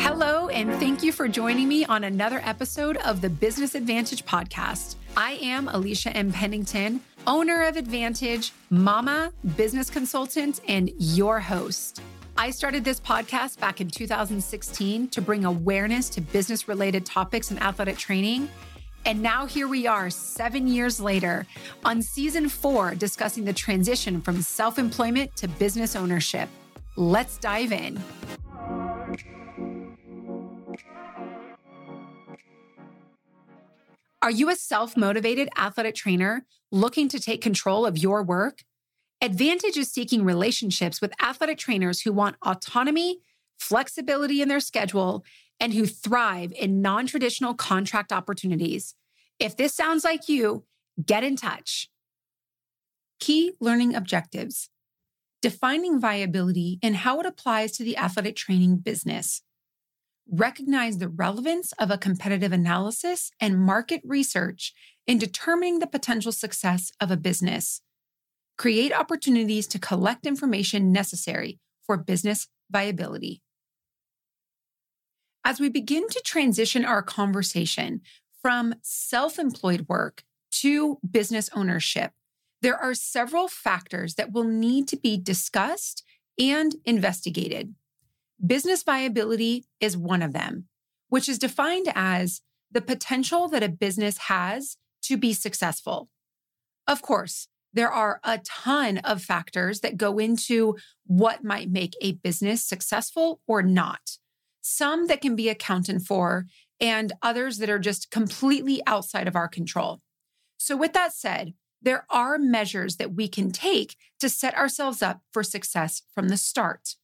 Hello, and thank you for joining me on another episode of the Business Advantage podcast. I am Alisha M. Pennington, owner of Advantage, mama, business consultant, and your host. I started this podcast back in 2016 to bring awareness to business related topics and athletic training. And now here we are, seven years later, on season four, discussing the transition from self employment to business ownership. Let's dive in. Are you a self motivated athletic trainer looking to take control of your work? Advantage is seeking relationships with athletic trainers who want autonomy, flexibility in their schedule, and who thrive in non traditional contract opportunities. If this sounds like you, get in touch. Key learning objectives defining viability and how it applies to the athletic training business recognize the relevance of a competitive analysis and market research in determining the potential success of a business. Create opportunities to collect information necessary for business viability. As we begin to transition our conversation from self employed work to business ownership, there are several factors that will need to be discussed and investigated. Business viability is one of them, which is defined as the potential that a business has to be successful. Of course, there are a ton of factors that go into what might make a business successful or not. Some that can be accounted for, and others that are just completely outside of our control. So, with that said, there are measures that we can take to set ourselves up for success from the start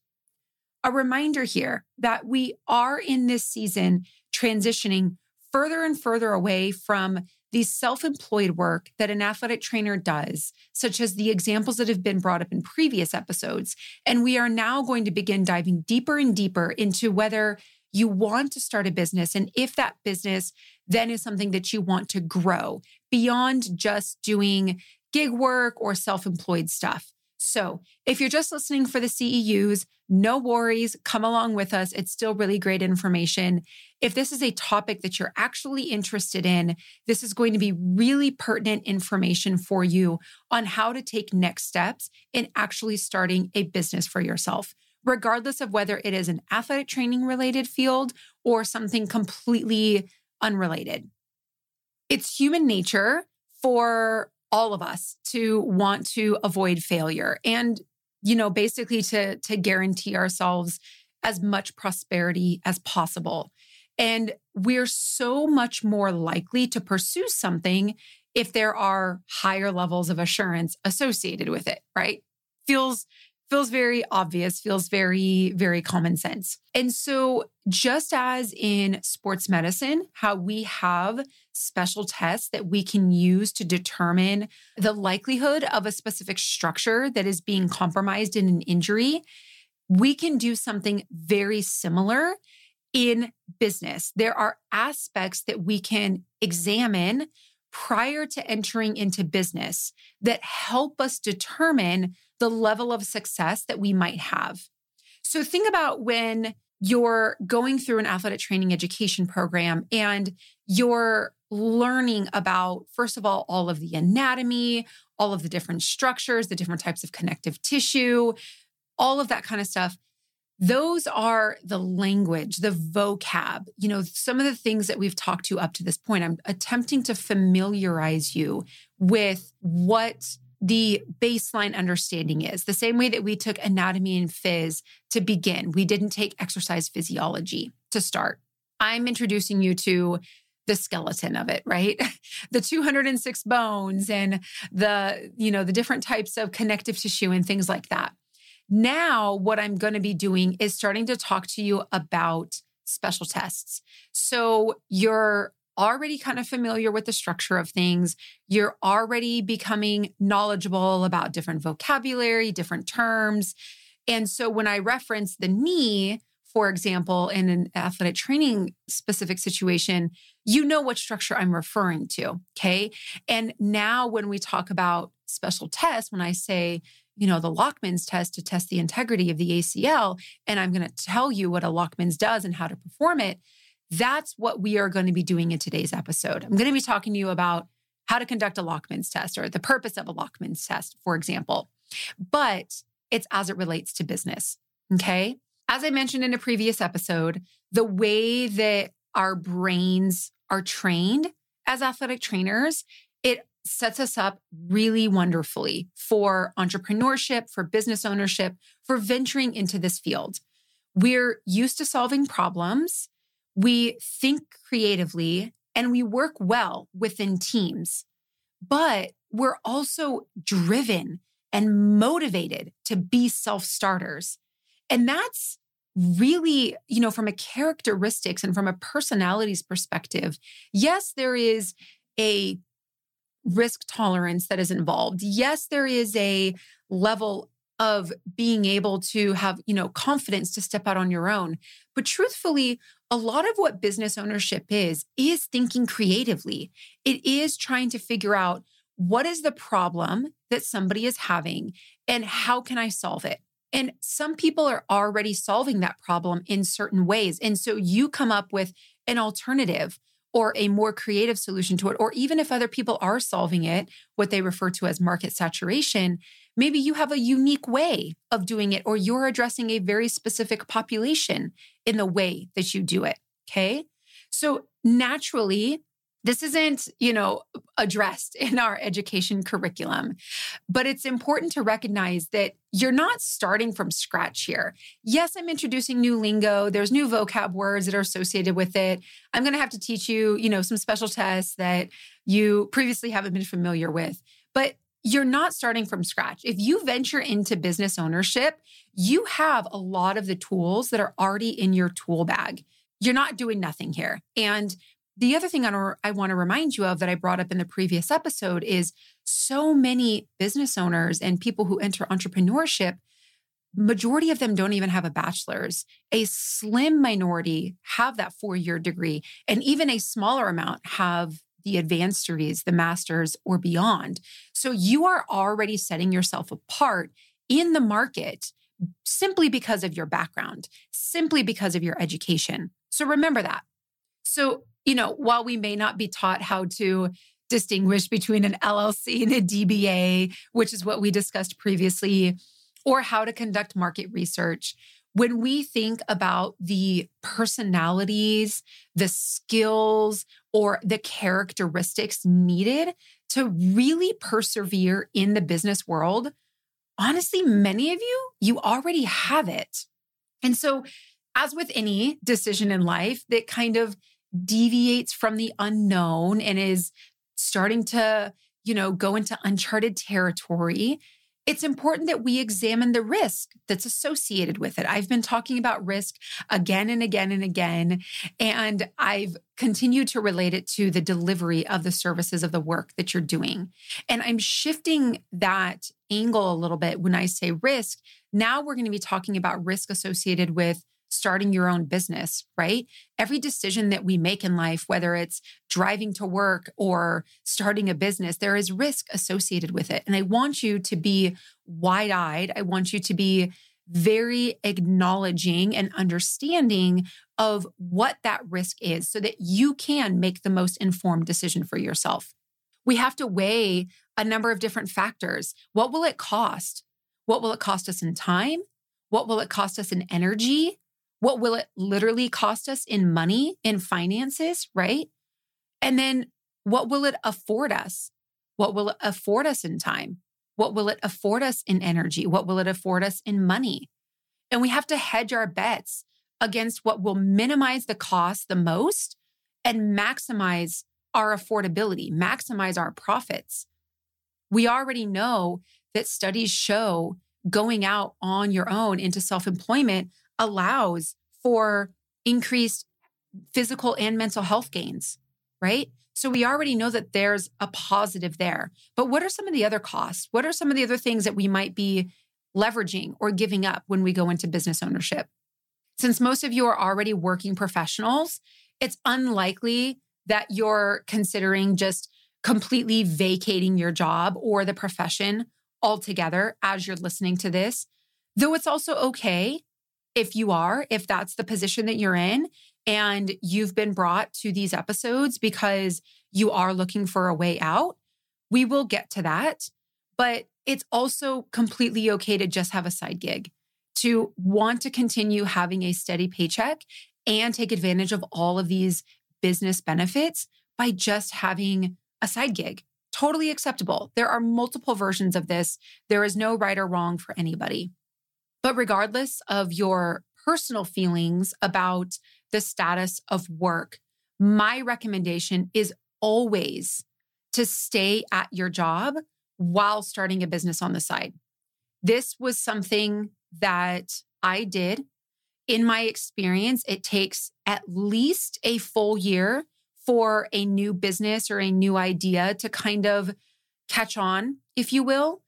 a reminder here that we are in this season transitioning further and further away from the self employed work that an athletic trainer does, such as the examples that have been brought up in previous episodes. And we are now going to begin diving deeper and deeper into whether you want to start a business and if that business then is something that you want to grow beyond just doing gig work or self employed stuff. So, if you're just listening for the CEUs, no worries, come along with us. It's still really great information. If this is a topic that you're actually interested in, this is going to be really pertinent information for you on how to take next steps in actually starting a business for yourself, regardless of whether it is an athletic training related field or something completely unrelated. It's human nature for all of us to want to avoid failure and you know basically to to guarantee ourselves as much prosperity as possible. And we're so much more likely to pursue something if there are higher levels of assurance associated with it right? Feels feels very obvious, feels very, very common sense. And so, just as in sports medicine, how we have special tests that we can use to determine the likelihood of a specific structure that is being compromised in an injury, we can do something very similar in business. There are aspects that we can examine prior to entering into business that help us determine the level of success that we might have. So think about when you're going through an athletic training education program and you're learning about, first of all, all of the anatomy, all of the different structures, the different types of connective tissue, all of that kind of stuff. Those are the language, the vocab, you know, some of the things that we've talked to up to this point. I'm attempting to familiarize you with what the baseline understanding is. The same way that we took anatomy and phys to begin, we didn't take exercise physiology to start. I'm introducing you to the skeleton of it, right? the 206 bones and the, you know, the different types of connective tissue and things like that. Now, what I'm going to be doing is starting to talk to you about special tests. So you're already kind of familiar with the structure of things. You're already becoming knowledgeable about different vocabulary, different terms. And so when I reference the knee, for example, in an athletic training specific situation, you know what structure I'm referring to. Okay. And now when we talk about special tests, when I say, you know, the Lachman's test to test the integrity of the ACL, and I'm going to tell you what a Lachman's does and how to perform it. That's what we are going to be doing in today's episode. I'm going to be talking to you about how to conduct a Lachman's test or the purpose of a Lachman's test, for example. But it's as it relates to business. Okay. As I mentioned in a previous episode, the way that our brains are trained as athletic trainers, it sets us up really wonderfully for entrepreneurship, for business ownership, for venturing into this field. We're used to solving problems. We think creatively and we work well within teams, but we're also driven and motivated to be self starters. And that's really, you know, from a characteristics and from a personalities perspective, yes, there is a risk tolerance that is involved. Yes, there is a level of being able to have, you know, confidence to step out on your own. But truthfully, a lot of what business ownership is is thinking creatively. It is trying to figure out what is the problem that somebody is having and how can I solve it? And some people are already solving that problem in certain ways. And so you come up with an alternative or a more creative solution to it. Or even if other people are solving it, what they refer to as market saturation, maybe you have a unique way of doing it, or you're addressing a very specific population in the way that you do it. Okay. So naturally, this isn't, you know, addressed in our education curriculum, but it's important to recognize that you're not starting from scratch here. Yes, I'm introducing new lingo. There's new vocab words that are associated with it. I'm going to have to teach you, you know, some special tests that you previously haven't been familiar with. But you're not starting from scratch. If you venture into business ownership, you have a lot of the tools that are already in your tool bag. You're not doing nothing here. And the other thing I, want to remind you of that I brought up in the previous episode is so many business owners and people who enter entrepreneurship majority of them don't even have a bachelor's. A slim minority have that four year degree and even a smaller amount have the advanced degrees the masters or beyond. So you are already setting yourself apart in the market simply because of your background simply because of your education. So remember that. So you know, while we may not be taught how to distinguish between an LLC and a DBA, which is what we discussed previously, or how to conduct market research, when we think about the personalities, the skills, or the characteristics needed to really persevere in the business world, honestly, many of you, you already have it. And so, as with any decision in life that kind of deviates from the unknown and is starting to, you know, go into uncharted territory, it's important that we examine the risk that's associated with it. I've been talking about risk again and again and again, and I've continued to relate it to the delivery of the services of the work that you're doing. And I'm shifting that angle a little bit when I say risk. Now we're going to be talking about risk associated with starting your own business, right? Every decision that we make in life, whether it's driving to work or starting a business, there is risk associated with it. And I want you to be wide eyed. I want you to be very acknowledging and understanding of what that risk is so that you can make the most informed decision for yourself. We have to weigh a number of different factors. What will it cost? What will it cost us in time? What will it cost us in energy? What will it literally cost us in money, in finances, right? And then what will it afford us? What will it afford us in time? What will it afford us in energy? What will it afford us in money? And we have to hedge our bets against what will minimize the cost the most and maximize our affordability, maximize our profits. We already know that studies show going out on your own into self employment allows for increased physical and mental health gains, right? So we already know that there's a positive there. But what are some of the other costs? What are some of the other things that we might be leveraging or giving up when we go into business ownership? Since most of you are already working professionals, it's unlikely that you're considering just completely vacating your job or the profession altogether as you're listening to this, though it's also okay if you are, if that's the position that you're in and you've been brought to these episodes because you are looking for a way out. We will get to that. But it's also completely okay to just have a side gig, to want to continue having a steady paycheck and take advantage of all of these business benefits by just having a side gig. Totally acceptable. There are multiple versions of this. There is no right or wrong for anybody. But regardless of your personal feelings about the status of work, my recommendation is always to stay at your job while starting a business on the side. This was something that I did. In my experience, it takes at least a full year for a new business or a new idea to kind of catch on, if you will.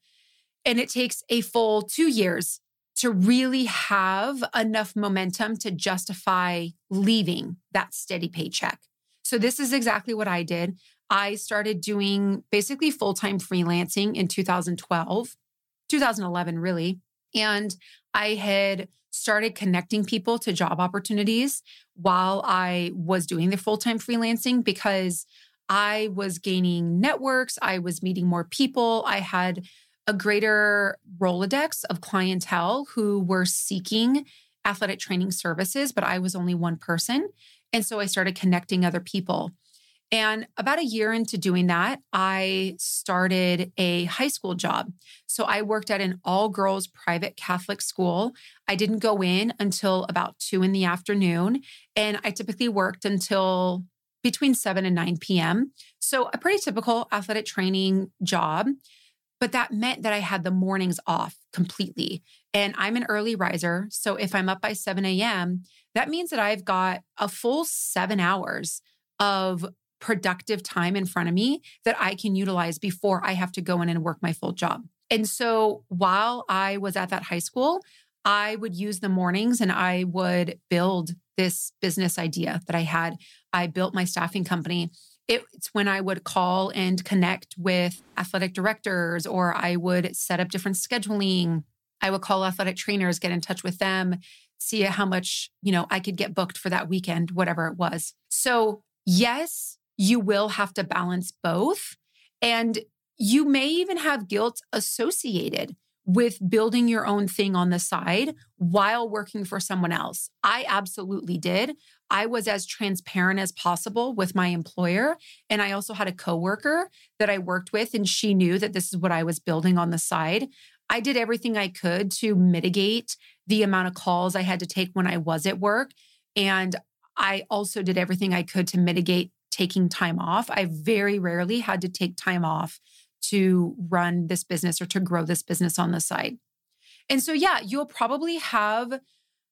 And it takes a full two years to really have enough momentum to justify leaving that steady paycheck. So, this is exactly what I did. I started doing basically full time freelancing in 2012, 2011, really. And I had started connecting people to job opportunities while I was doing the full time freelancing because I was gaining networks, I was meeting more people, I had a greater Rolodex of clientele who were seeking athletic training services, but I was only one person. And so I started connecting other people. And about a year into doing that, I started a high school job. So I worked at an all girls private Catholic school. I didn't go in until about two in the afternoon. And I typically worked until between 7 and 9 p.m. So a pretty typical athletic training job. But that meant that I had the mornings off completely. And I'm an early riser. So if I'm up by 7 a.m., that means that I've got a full seven hours of productive time in front of me that I can utilize before I have to go in and work my full job. And so while I was at that high school, I would use the mornings and I would build this business idea that I had. I built my staffing company it's when I would call and connect with athletic directors, or I would set up different scheduling. I would call athletic trainers, get in touch with them, see how much, you know, I could get booked for that weekend, whatever it was. So, yes, you will have to balance both. And you may even have guilt associated with building your own thing on the side while working for someone else. I absolutely did. I was as transparent as possible with my employer. And I also had a coworker that I worked with, and she knew that this is what I was building on the side. I did everything I could to mitigate the amount of calls I had to take when I was at work. And I also did everything I could to mitigate taking time off. I very rarely had to take time off to run this business or to grow this business on the side. And so, yeah, you'll probably have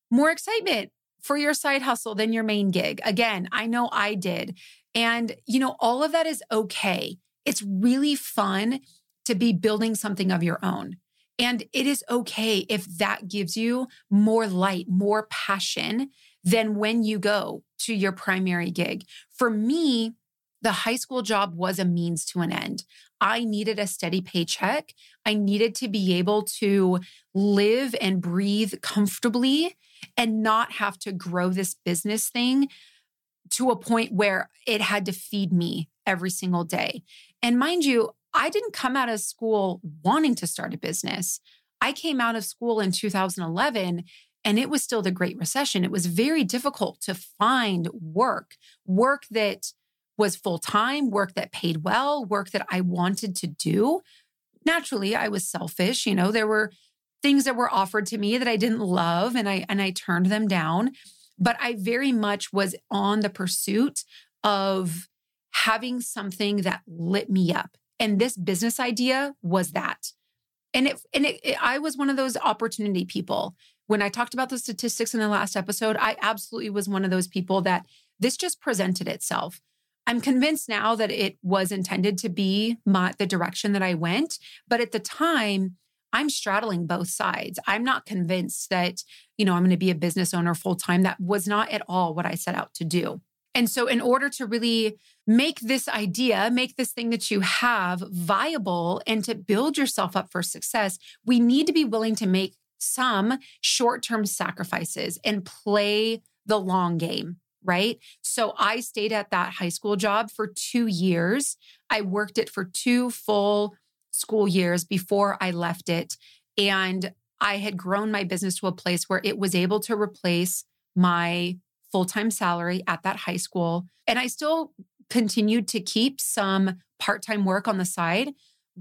more excitement for your side hustle than your main gig. Again, I know I did. And, you know, all of that is okay. It's really fun to be building something of your own. And it is okay if that gives you more light, more passion than when you go to your primary gig. For me, the high school job was a means to an end. I needed a steady paycheck. I needed to be able to live and breathe comfortably and not have to grow this business thing to a point where it had to feed me every single day. And mind you, I didn't come out of school wanting to start a business. I came out of school in 2011 and it was still the Great Recession. It was very difficult to find work, work that was full time, work that paid well, work that I wanted to do. Naturally, I was selfish. You know, there were things that were offered to me that I didn't love and I and I turned them down, but I very much was on the pursuit of having something that lit me up. And this business idea was that. And it and it, it, I was one of those opportunity people. When I talked about the statistics in the last episode, I absolutely was one of those people that this just presented itself. I'm convinced now that it was intended to be my, the direction that I went. But at the time, I'm straddling both sides. I'm not convinced that, you know, I'm going to be a business owner full time. That was not at all what I set out to do. And so, in order to really make this idea, make this thing that you have viable and to build yourself up for success, we need to be willing to make some short term sacrifices and play the long game, right? So, I stayed at that high school job for two years. I worked it for two full school years before I left it. And I had grown my business to a place where it was able to replace my full time salary at that high school. And I still continued to keep some part time work on the side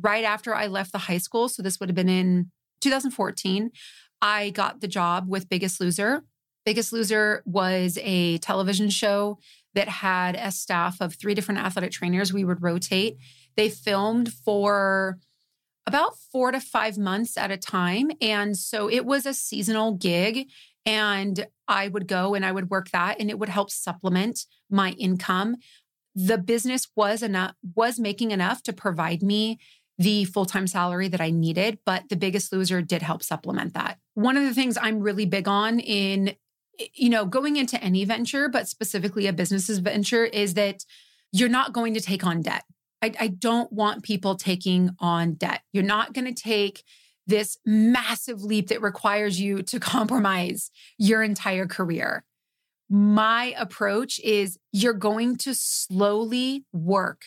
right after I left the high school. So this would have been in 2014. I got the job with Biggest Loser. Biggest Loser was a television show that had a staff of three different athletic trainers. We would rotate. They filmed for about four to five months at a time. And so it was a seasonal gig. And I would go and I would work that and it would help supplement my income. The business was enough, was making enough to provide me the full time salary that I needed, but the biggest loser did help supplement that. One of the things I'm really big on in, you know, going into any venture, but specifically a business's venture, is that you're not going to take on debt. I, I don't want people taking on debt. You're not going to take this massive leap that requires you to compromise your entire career. My approach is you're going to slowly work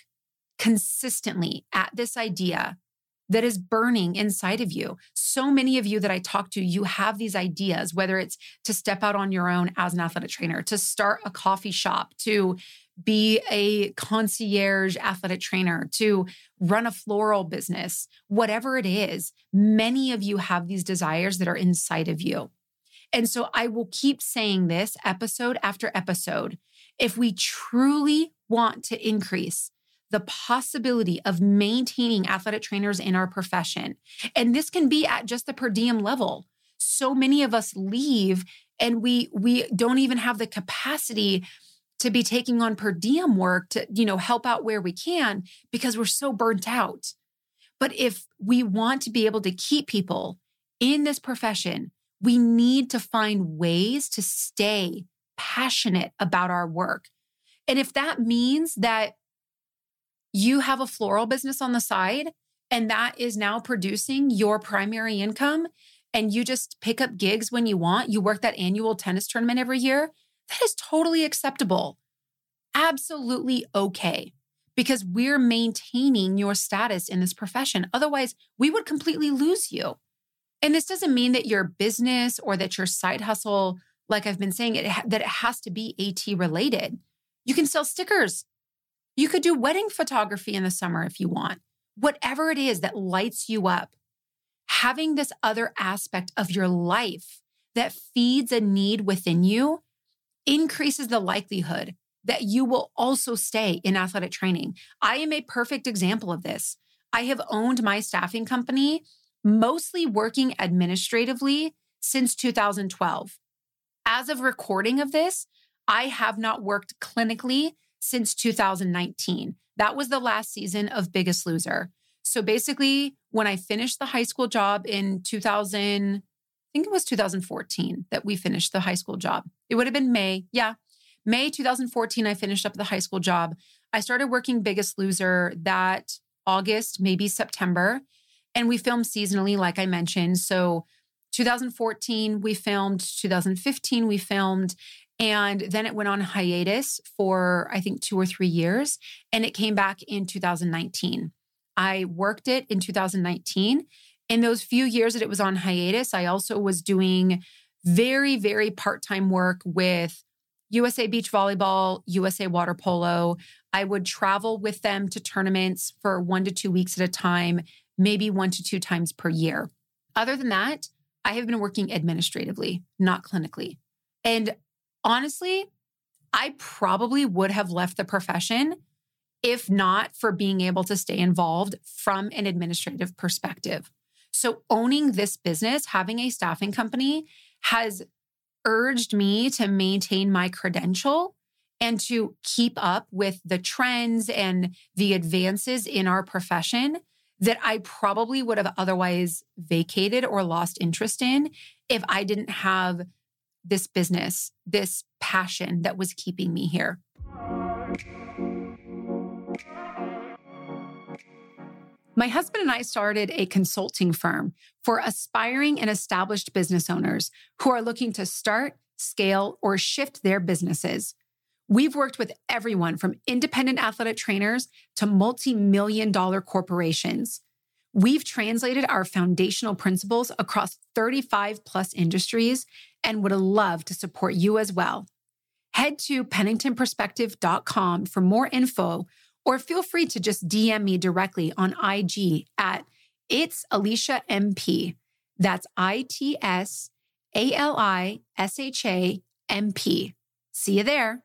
consistently at this idea that is burning inside of you. So many of you that I talk to, you have these ideas, whether it's to step out on your own as an athletic trainer, to start a coffee shop, to be a concierge athletic trainer, to run a floral business, whatever it is, many of you have these desires that are inside of you. And so I will keep saying this episode after episode. If we truly want to increase the possibility of maintaining athletic trainers in our profession, and this can be at just the per diem level. So many of us leave and we we don't even have the capacity to be taking on per diem work to, you know, help out where we can because we're so burnt out. But if we want to be able to keep people in this profession, we need to find ways to stay passionate about our work. And if that means that you have a floral business on the side and that is now producing your primary income, and you just pick up gigs when you want, you work that annual tennis tournament every year, that is totally acceptable. Absolutely okay because we're maintaining your status in this profession. Otherwise, we would completely lose you. And this doesn't mean that your business or that your side hustle, like I've been saying, it, that it has to be AT related. You can sell stickers. You could do wedding photography in the summer if you want. Whatever it is that lights you up, having this other aspect of your life that feeds a need within you increases the likelihood that you will also stay in athletic training. I am a perfect example of this. I have owned my staffing company, mostly working administratively since 2012. As of recording of this, I have not worked clinically since 2019. That was the last season of Biggest Loser. So basically, when I finished the high school job in 2000, I think it was 2014 that we finished the high school job. It would have been May. Yeah. May 2014, I finished up the high school job. I started working Biggest Loser that August, maybe September. And we filmed seasonally, like I mentioned. So 2014, we filmed, 2015, we filmed. And then it went on hiatus for, I think, two or three years. And it came back in 2019. I worked it in 2019. In those few years that it was on hiatus, I also was doing very, very part time work with USA Beach Volleyball, USA Water Polo. I would travel with them to tournaments for one to two weeks at a time, maybe one to two times per year. Other than that, I have been working administratively, not clinically. And honestly, I probably would have left the profession if not for being able to stay involved from an administrative perspective. So, owning this business, having a staffing company has urged me to maintain my credential and to keep up with the trends and the advances in our profession that I probably would have otherwise vacated or lost interest in if I didn't have this business, this passion that was keeping me here. My husband and I started a consulting firm for aspiring and established business owners who are looking to start, scale, or shift their businesses. We've worked with everyone from independent athletic trainers to multi million dollar corporations. We've translated our foundational principles across 35 plus industries and would love to support you as well. Head to penningtonperspective.com for more info or feel free to just DM me directly on IG at it's Alisha MP. That's I T S A L I S H A M P. See you there.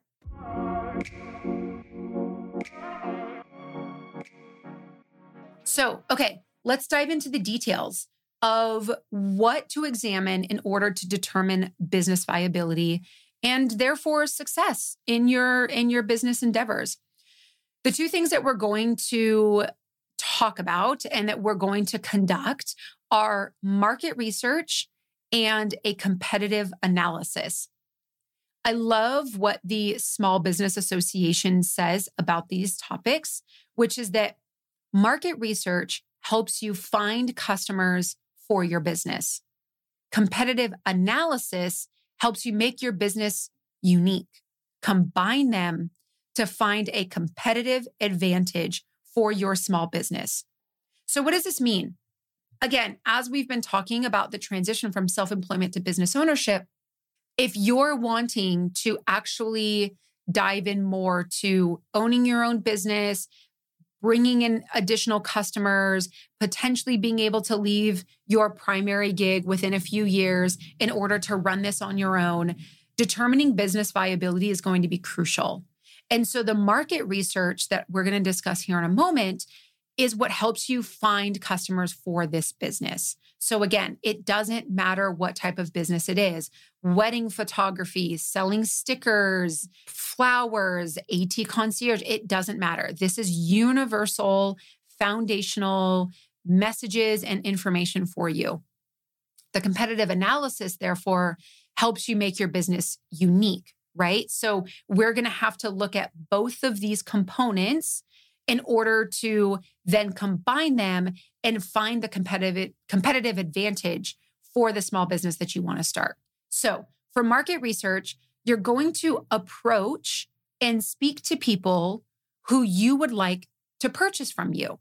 So, okay, let's dive into the details of what to examine in order to determine business viability and therefore success in your in your business endeavors. The two things that we're going to talk about and that we're going to conduct are market research and a competitive analysis. I love what the Small Business Association says about these topics, which is that market research helps you find customers for your business. Competitive analysis helps you make your business unique. Combine them to find a competitive advantage for your small business. So, what does this mean? Again, as we've been talking about the transition from self employment to business ownership, if you're wanting to actually dive in more to owning your own business, bringing in additional customers, potentially being able to leave your primary gig within a few years in order to run this on your own, determining business viability is going to be crucial. And so the market research that we're going to discuss here in a moment is what helps you find customers for this business. So again, it doesn't matter what type of business it is wedding photography, selling stickers, flowers, AT concierge, it doesn't matter. This is universal, foundational messages and information for you. The competitive analysis, therefore, helps you make your business unique right? So we're going to have to look at both of these components in order to then combine them and find the competitive competitive advantage for the small business that you want to start. So, for market research, you're going to approach and speak to people who you would like to purchase from you.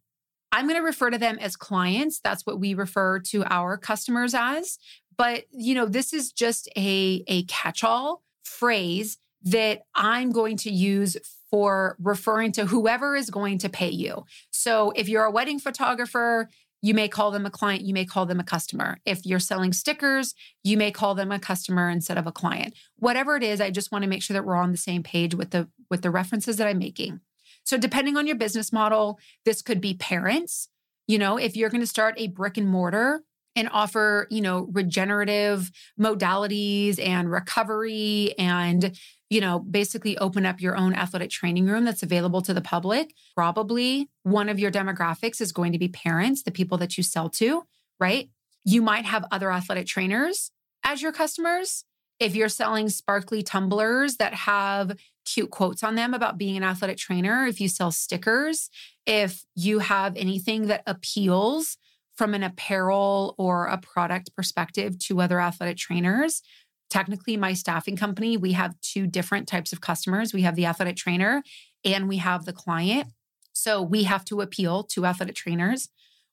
I'm going to refer to them as clients. That's what we refer to our customers as. But, you know, this is just a, a catch all phrase that I'm going to use for referring to whoever is going to pay you. So if you're a wedding photographer, you may call them a client, you may call them a customer. If you're selling stickers, you may call them a customer instead of a client. Whatever it is, I just want to make sure that we're on the same page with the with the references that I'm making. So depending on your business model, this could be parents. You know, if you're going to start a brick and mortar, and offer, you know, regenerative modalities and recovery and, you know, basically open up your own athletic training room that's available to the public. Probably one of your demographics is going to be parents, the people that you sell to, right? You might have other athletic trainers as your customers. If you're selling sparkly tumblers that have cute quotes on them about being an athletic trainer, if you sell stickers, if you have anything that appeals from an apparel or a product perspective to other athletic trainers. Technically, my staffing company, we have two different types of customers. We have the athletic trainer and we have the client. So we have to appeal to athletic trainers,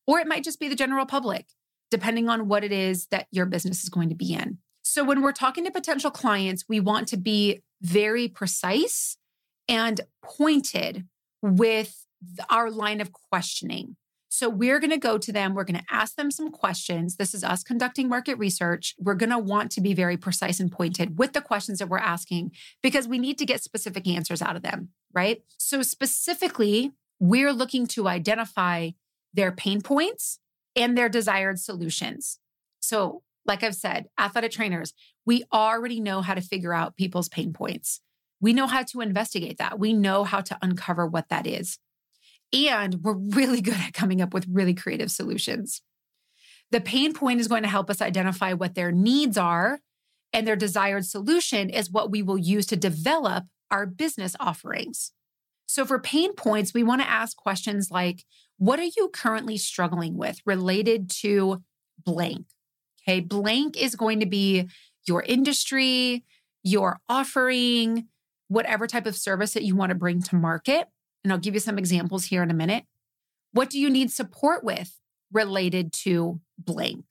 or it might just be the general public, depending on what it is that your business is going to be in. So when we're talking to potential clients, we want to be very precise and pointed with our line of questioning. So we're going to go to them. We're going to ask them some questions. This is us conducting market research. We're going to want to be very precise and pointed with the questions that we're asking because we need to get specific answers out of them, right? So specifically, we're looking to identify their pain points and their desired solutions. So, like I've said, athletic trainers, we already know how to figure out people's pain points. We know how to investigate that. We know how to uncover what that is. And we're really good at coming up with really creative solutions. The pain point is going to help us identify what their needs are, and their desired solution is what we will use to develop our business offerings. So for pain points, we want to ask questions like, what are you currently struggling with related to blank? Okay, blank is going to be your industry, your offering, whatever type of service that you want to bring to market. And I'll give you some examples here in a minute. What do you need support with related to blank?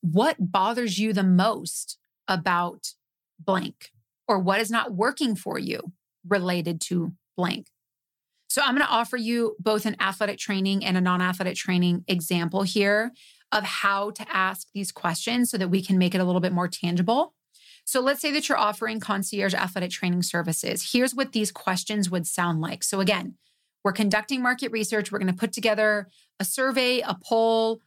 What bothers you the most about blank? Or what is not working for you related to blank? So I'm going to offer you both an athletic training and a non athletic training example here of how to ask these questions so that we can make it a little bit more tangible. So let's say that you're offering concierge athletic training services. Here's what these questions would sound like. So again, we're conducting market research. We're going to put together a survey, a poll.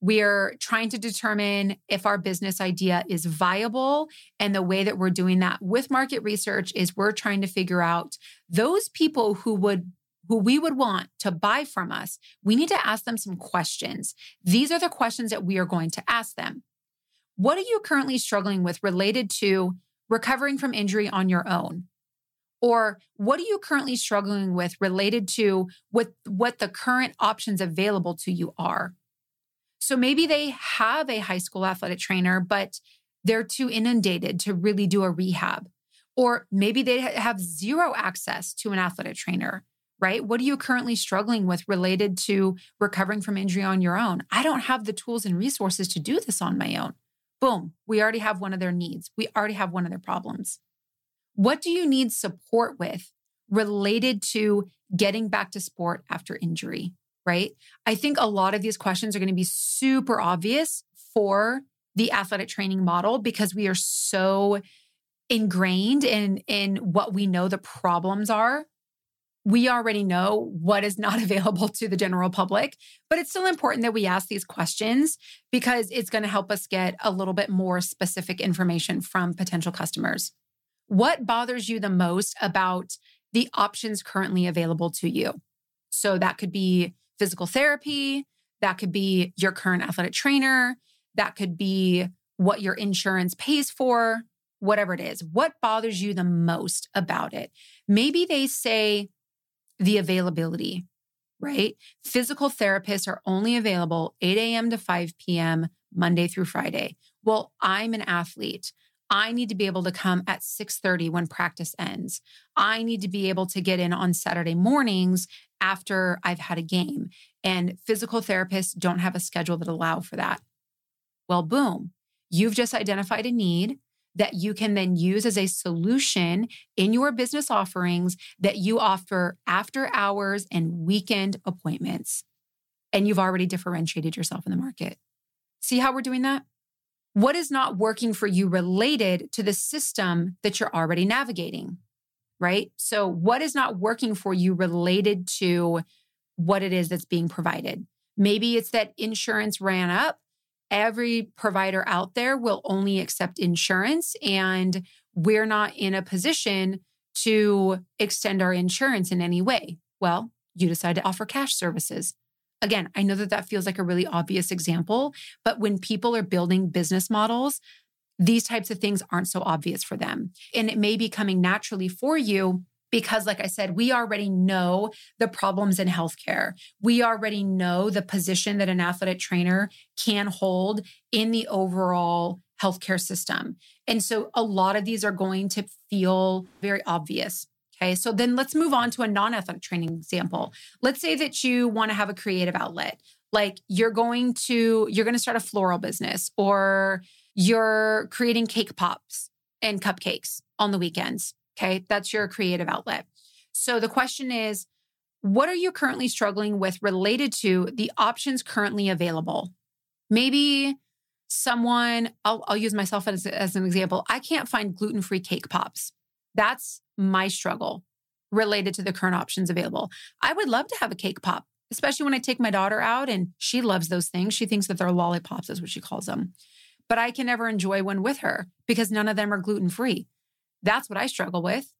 We're trying to determine if our business idea is viable. And the way that we're doing that with market research is we're trying to figure out those people who would who we would want to buy from us, we need to ask them some questions. These are the questions that we are going to ask them. What are you currently struggling with related to recovering from injury on your own? Or what are you currently struggling with related to what, what the current options available to you are? So maybe they have a high school athletic trainer, but they're too inundated to really do a rehab. Or maybe they have zero access to an athletic trainer right? What are you currently struggling with related to recovering from injury on your own? I don't have the tools and resources to do this on my own. Boom, we already have one of their needs. We already have one of their problems. What do you need support with related to getting back to sport after injury, right? I think a lot of these questions are going to be super obvious for the athletic training model because we are so ingrained in in what we know the problems are we already know what is not available to the general public, but it's still important that we ask these questions because it's going to help us get a little bit more specific information from potential customers. What bothers you the most about the options currently available to you? So that could be physical therapy, that could be your current athletic trainer, that could be what your insurance pays for, whatever it is. What bothers you the most about it? Maybe they say, the availability, right? Physical therapists are only available 8 a.m. to 5 p.m. Monday through Friday. Well, I'm an athlete. I need to be able to come at 6:30 when practice ends. I need to be able to get in on Saturday mornings after I've had a game. And physical therapists don't have a schedule that allow for that. Well, boom. You've just identified a need that you can then use as a solution in your business offerings that you offer after hours and weekend appointments. And you've already differentiated yourself in the market. See how we're doing that? What is not working for you related to the system that you're already navigating? Right? So, what is not working for you related to what it is that's being provided? Maybe it's that insurance ran up every provider out there will only accept insurance and we're not in a position to extend our insurance in any way. Well, you decide to offer cash services. Again, I know that that feels like a really obvious example, but when people are building business models, these types of things aren't so obvious for them. And it may be coming naturally for you because, like I said, we already know the problems in healthcare. We already know the position that an athletic trainer can hold in the overall healthcare system. And so a lot of these are going to feel very obvious. Okay, so then let's move on to a non athletic training example. Let's say that you want to have a creative outlet. Like you're going to you're going to start a floral business or you're creating cake pops and cupcakes on the weekends. Okay. That's your creative outlet. So the question is, what are you currently struggling with related to the options currently available? Maybe someone, I'll, I'll use myself as, as an example. I can't find gluten free cake pops. That's my struggle related to the current options available. I would love to have a cake pop, especially when I take my daughter out and she loves those things. She thinks that they're lollipops, is what she calls them. But I can never enjoy one with her because none of them are gluten free. That's what I struggle with.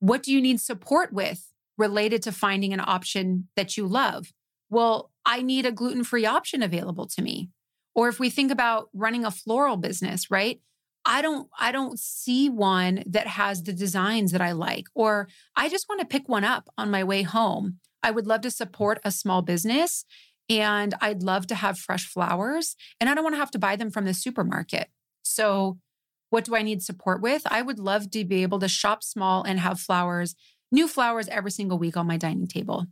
What do you need support with related to finding an option that you love? Well, I need a gluten free option available to me. Or if we think about running a floral business, right? I don't I don't see one that has the designs that I like or I just want to pick one up on my way home. I would love to support a small business and I'd love to have fresh flowers and I don't want to have to buy them from the supermarket. So what do I need support with? I would love to be able to shop small and have flowers, new flowers every single week on my dining table.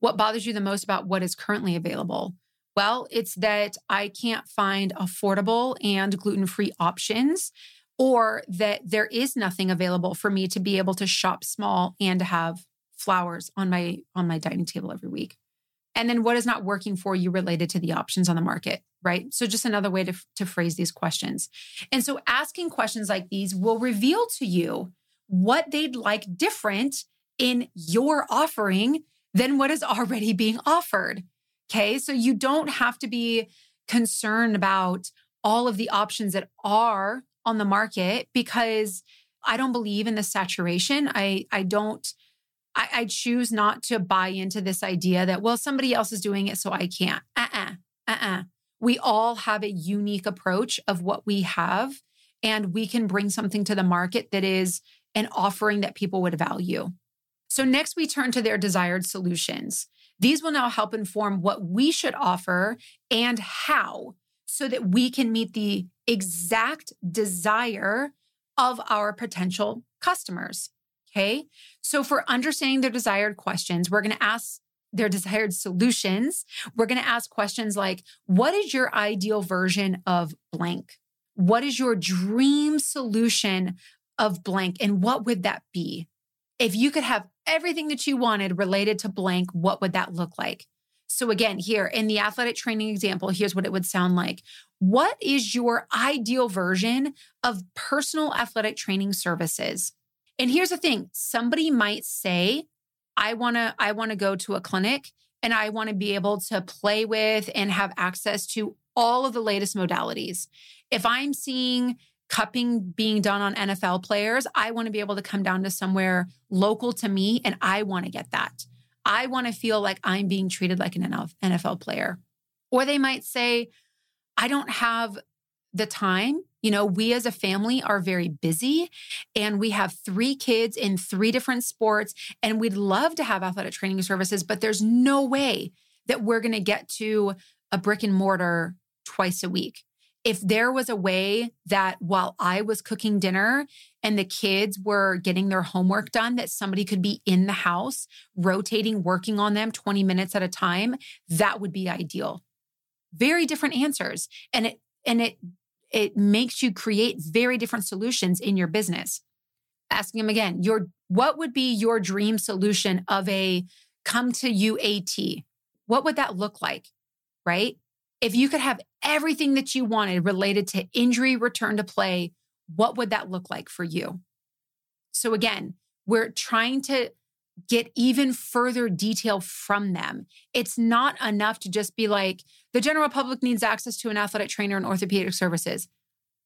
What bothers you the most about what is currently available? Well, it's that I can't find affordable and gluten free options, or that there is nothing available for me to be able to shop small and have flowers on my on my dining table every week. And then what is not working for you related to the options on the market, right? So just another way to, to phrase these questions. And so asking questions like these will reveal to you what they'd like different in your offering than what is already being offered. Okay. So you don't have to be concerned about all of the options that are on the market because I don't believe in the saturation. I, I don't, I, I choose not to buy into this idea that, well, somebody else is doing it, so I can't. Uh uh-uh, uh, uh-uh. We all have a unique approach of what we have, and we can bring something to the market that is an offering that people would value. So, next, we turn to their desired solutions. These will now help inform what we should offer and how so that we can meet the exact desire of our potential customers. Okay. So, for understanding their desired questions, we're going to ask their desired solutions. We're going to ask questions like What is your ideal version of blank? What is your dream solution of blank? And what would that be? If you could have everything that you wanted related to blank, what would that look like? So, again, here in the athletic training example, here's what it would sound like. What is your ideal version of personal athletic training services? And here's the thing somebody might say, I want to I want to go to a clinic and I want to be able to play with and have access to all of the latest modalities. If I'm seeing cupping being done on NFL players, I want to be able to come down to somewhere local to me and I want to get that. I want to feel like I'm being treated like an NFL player. Or they might say, I don't have the time. You know, we as a family are very busy and we have three kids in three different sports, and we'd love to have athletic training services, but there's no way that we're going to get to a brick and mortar twice a week. If there was a way that while I was cooking dinner and the kids were getting their homework done, that somebody could be in the house rotating, working on them 20 minutes at a time, that would be ideal. Very different answers. And it and it it makes you create very different solutions in your business. Asking them again, your what would be your dream solution of a come to UAT? What would that look like? Right? If you could have everything that you wanted related to injury return to play, what would that look like for you? So again, we're trying to get even further detail from them. It's not enough to just be like, the general public needs access to an athletic trainer and orthopedic services.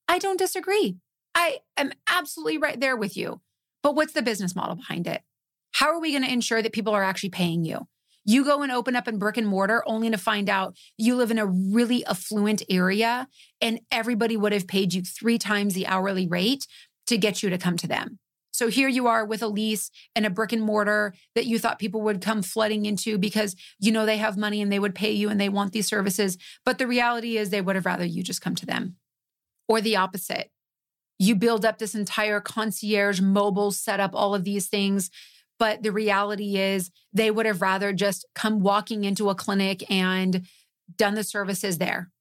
I don't disagree. I am absolutely right there with you. But what's the business model behind it? How are we going to ensure that people are actually paying you? You go and open up in brick and mortar only to find out you live in a really affluent area and everybody would have paid you three times the hourly rate to get you to come to them. So here you are with a lease and a brick and mortar that you thought people would come flooding into because you know they have money and they would pay you and they want these services. But the reality is they would have rather you just come to them. Or the opposite. You build up this entire concierge mobile setup, all of these things. But the reality is they would have rather just come walking into a clinic and done the services there,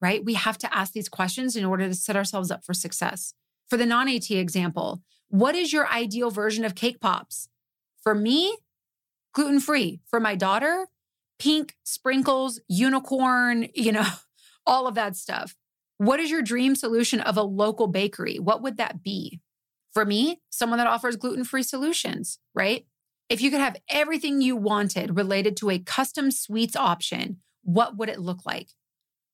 right? We have to ask these questions in order to set ourselves up for success. For the non AT example, what is your ideal version of cake pops? For me, gluten free. For my daughter, pink sprinkles, unicorn, you know, all of that stuff. What is your dream solution of a local bakery? What would that be? For me, someone that offers gluten free solutions, right? If you could have everything you wanted related to a custom sweets option, what would it look like?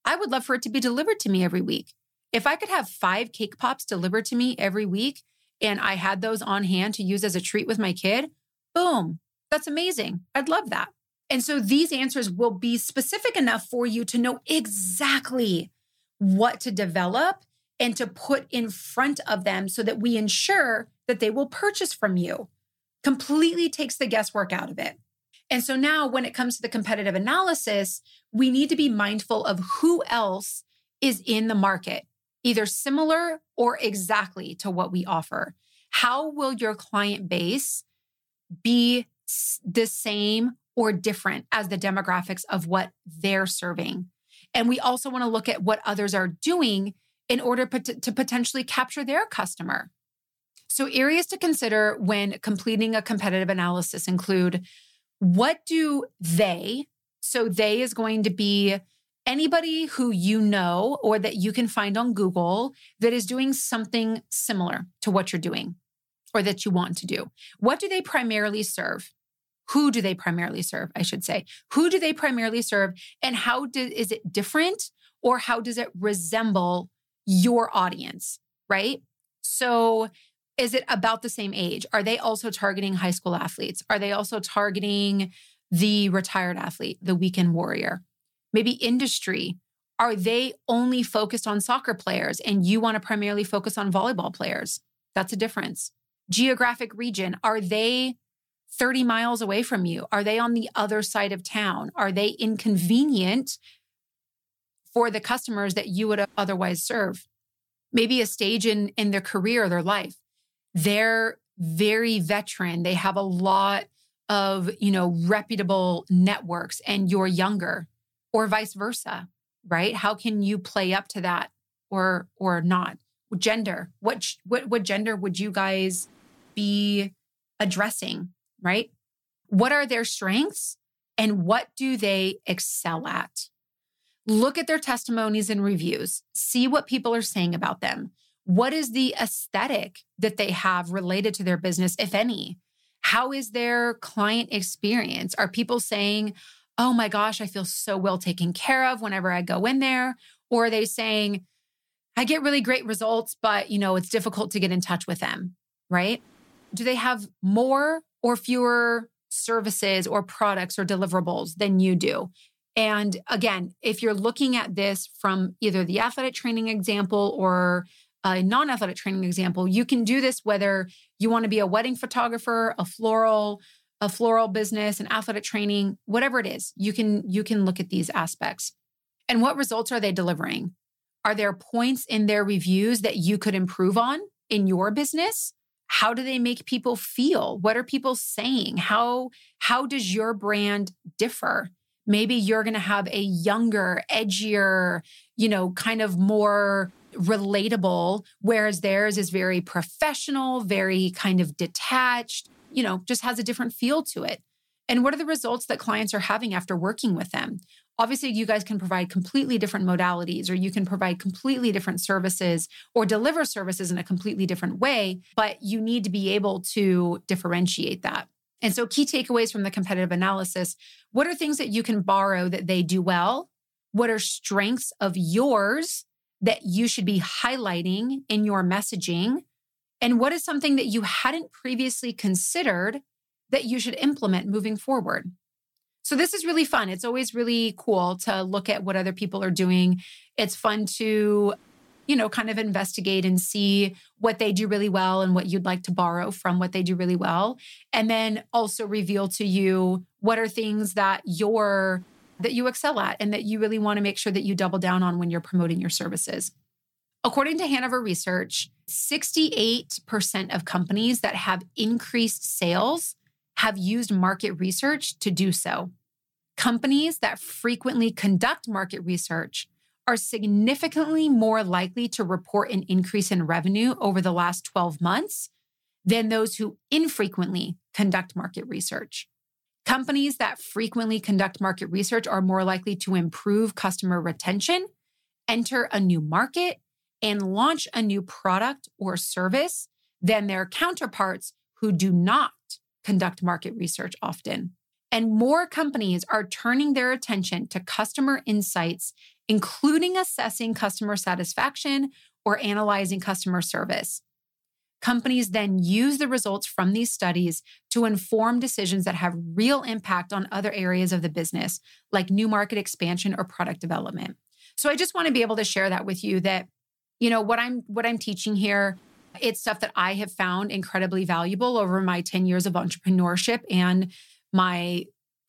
I would love for it to be delivered to me every week. If I could have five cake pops delivered to me every week, and I had those on hand to use as a treat with my kid, boom, that's amazing. I'd love that. And so these answers will be specific enough for you to know exactly what to develop and to put in front of them so that we ensure that they will purchase from you. Completely takes the guesswork out of it. And so now, when it comes to the competitive analysis, we need to be mindful of who else is in the market, either similar or exactly to what we offer. How will your client base be the same or different as the demographics of what they're serving? And we also want to look at what others are doing in order to potentially capture their customer. So, areas to consider when completing a competitive analysis include what do they, so they is going to be anybody who you know or that you can find on Google that is doing something similar to what you're doing or that you want to do. What do they primarily serve? Who do they primarily serve? I should say. Who do they primarily serve? And how do, is it different or how does it resemble your audience? Right. So is it about the same age? Are they also targeting high school athletes? Are they also targeting the retired athlete, the weekend warrior? Maybe industry. Are they only focused on soccer players and you want to primarily focus on volleyball players? That's a difference. Geographic region. Are they 30 miles away from you? Are they on the other side of town? Are they inconvenient for the customers that you would otherwise serve? Maybe a stage in, in their career or their life they're very veteran. They have a lot of, you know, reputable networks and you're younger or vice versa, right? How can you play up to that or or not? Gender. What what what gender would you guys be addressing, right? What are their strengths and what do they excel at? Look at their testimonies and reviews. See what people are saying about them. What is the aesthetic that they have related to their business, if any? How is their client experience? Are people saying, oh my gosh, I feel so well taken care of whenever I go in there? Or are they saying, I get really great results, but you know, it's difficult to get in touch with them, right? Do they have more or fewer services or products or deliverables than you do? And again, if you're looking at this from either the athletic training example or a non athletic training example, you can do this whether you want to be a wedding photographer, a floral, a floral business, an athletic training, whatever it is. You can you can look at these aspects. And what results are they delivering? Are there points in their reviews that you could improve on in your business? How do they make people feel? What are people saying? How how does your brand differ? Maybe you're going to have a younger, edgier, you know, kind of more relatable, whereas theirs is very professional, very kind of detached, you know, just has a different feel to it. And what are the results that clients are having after working with them? Obviously, you guys can provide completely different modalities, or you can provide completely different services or deliver services in a completely different way, but you need to be able to differentiate that. And so, key takeaways from the competitive analysis what are things that you can borrow that they do well? What are strengths of yours that you should be highlighting in your messaging? And what is something that you hadn't previously considered that you should implement moving forward? So, this is really fun. It's always really cool to look at what other people are doing. It's fun to, you know, kind of investigate and see what they do really well and what you'd like to borrow from what they do really well. And then also reveal to you what are things that you're that you excel at and that you really want to make sure that you double down on when you're promoting your services. According to Hanover Research, 68% of companies that have increased sales have used market research to do so. Companies that frequently conduct market research are significantly more likely to report an increase in revenue over the last 12 months than those who infrequently conduct market research. Companies that frequently conduct market research are more likely to improve customer retention, enter a new market, and launch a new product or service than their counterparts who do not conduct market research often. And more companies are turning their attention to customer insights, including assessing customer satisfaction or analyzing customer service. Companies then use the results from these studies to inform decisions that have real impact on other areas of the business, like new market expansion or product development. So I just want to be able to share that with you that You know, what I'm what I'm teaching here, it's stuff that I have found incredibly valuable over my 10 years of entrepreneurship and my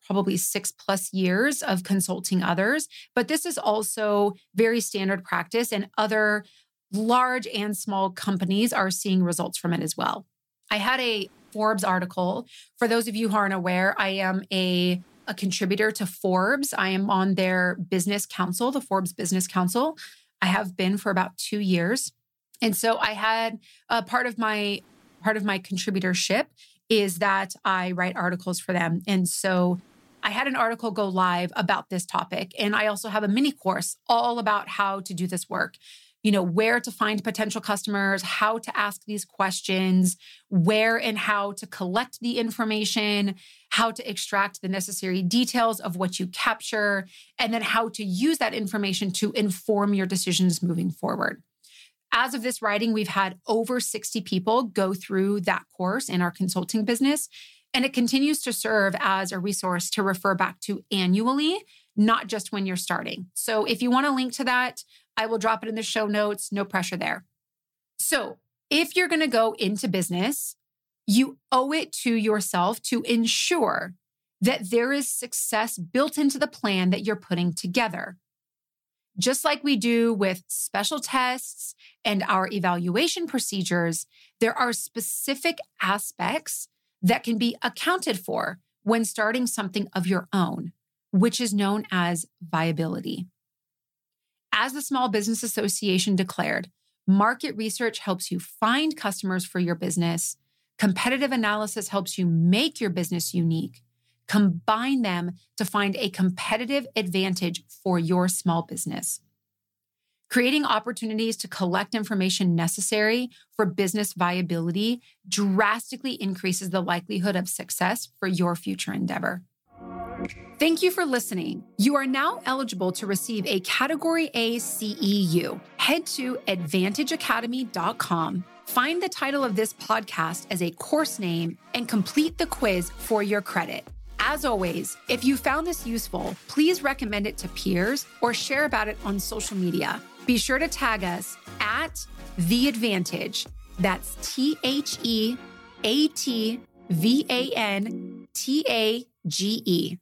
probably 6 plus years of consulting others, but this is also very standard practice and other large and small companies are seeing results from it as well. I had a Forbes article. For those of you who aren't aware, I am a a contributor to Forbes. I am on their business council, the Forbes Business Council. I have been for about two years. And so I had a part of my part of my contributorship is that I write articles for them. And so I had an article go live about this topic. And I also have a mini course all about how to do this work you know, where to find potential customers, how to ask these questions, where and how to collect the information, how to extract the necessary details of what you capture, and then how to use that information to inform your decisions moving forward. As of this writing, we've had over 60 people go through that course in our consulting business. And it continues to serve as a resource to refer back to annually, not just when you're starting. So if you want a link to that, I will drop it in the show notes. No pressure there. So, if you're going to go into business, you owe it to yourself to ensure that there is success built into the plan that you're putting together. Just like we do with special tests and our evaluation procedures, there are specific aspects that can be accounted for when starting something of your own, which is known as viability. As the Small Business Association declared, market research helps you find customers for your business. Competitive analysis helps you make your business unique. Combine them to find a competitive advantage for your small business. Creating opportunities to collect information necessary for business viability drastically increases the likelihood of success for your future endeavor. Thank you for listening. You are now eligible to receive a Category A CEU. Head to AdvantageAcademy.com, find the title of this podcast as a course name, and complete the quiz for your credit. As always, if you found this useful, please recommend it to peers or share about it on social media. Be sure to tag us at The ATvantage. That's T H E A T V A N T A G E.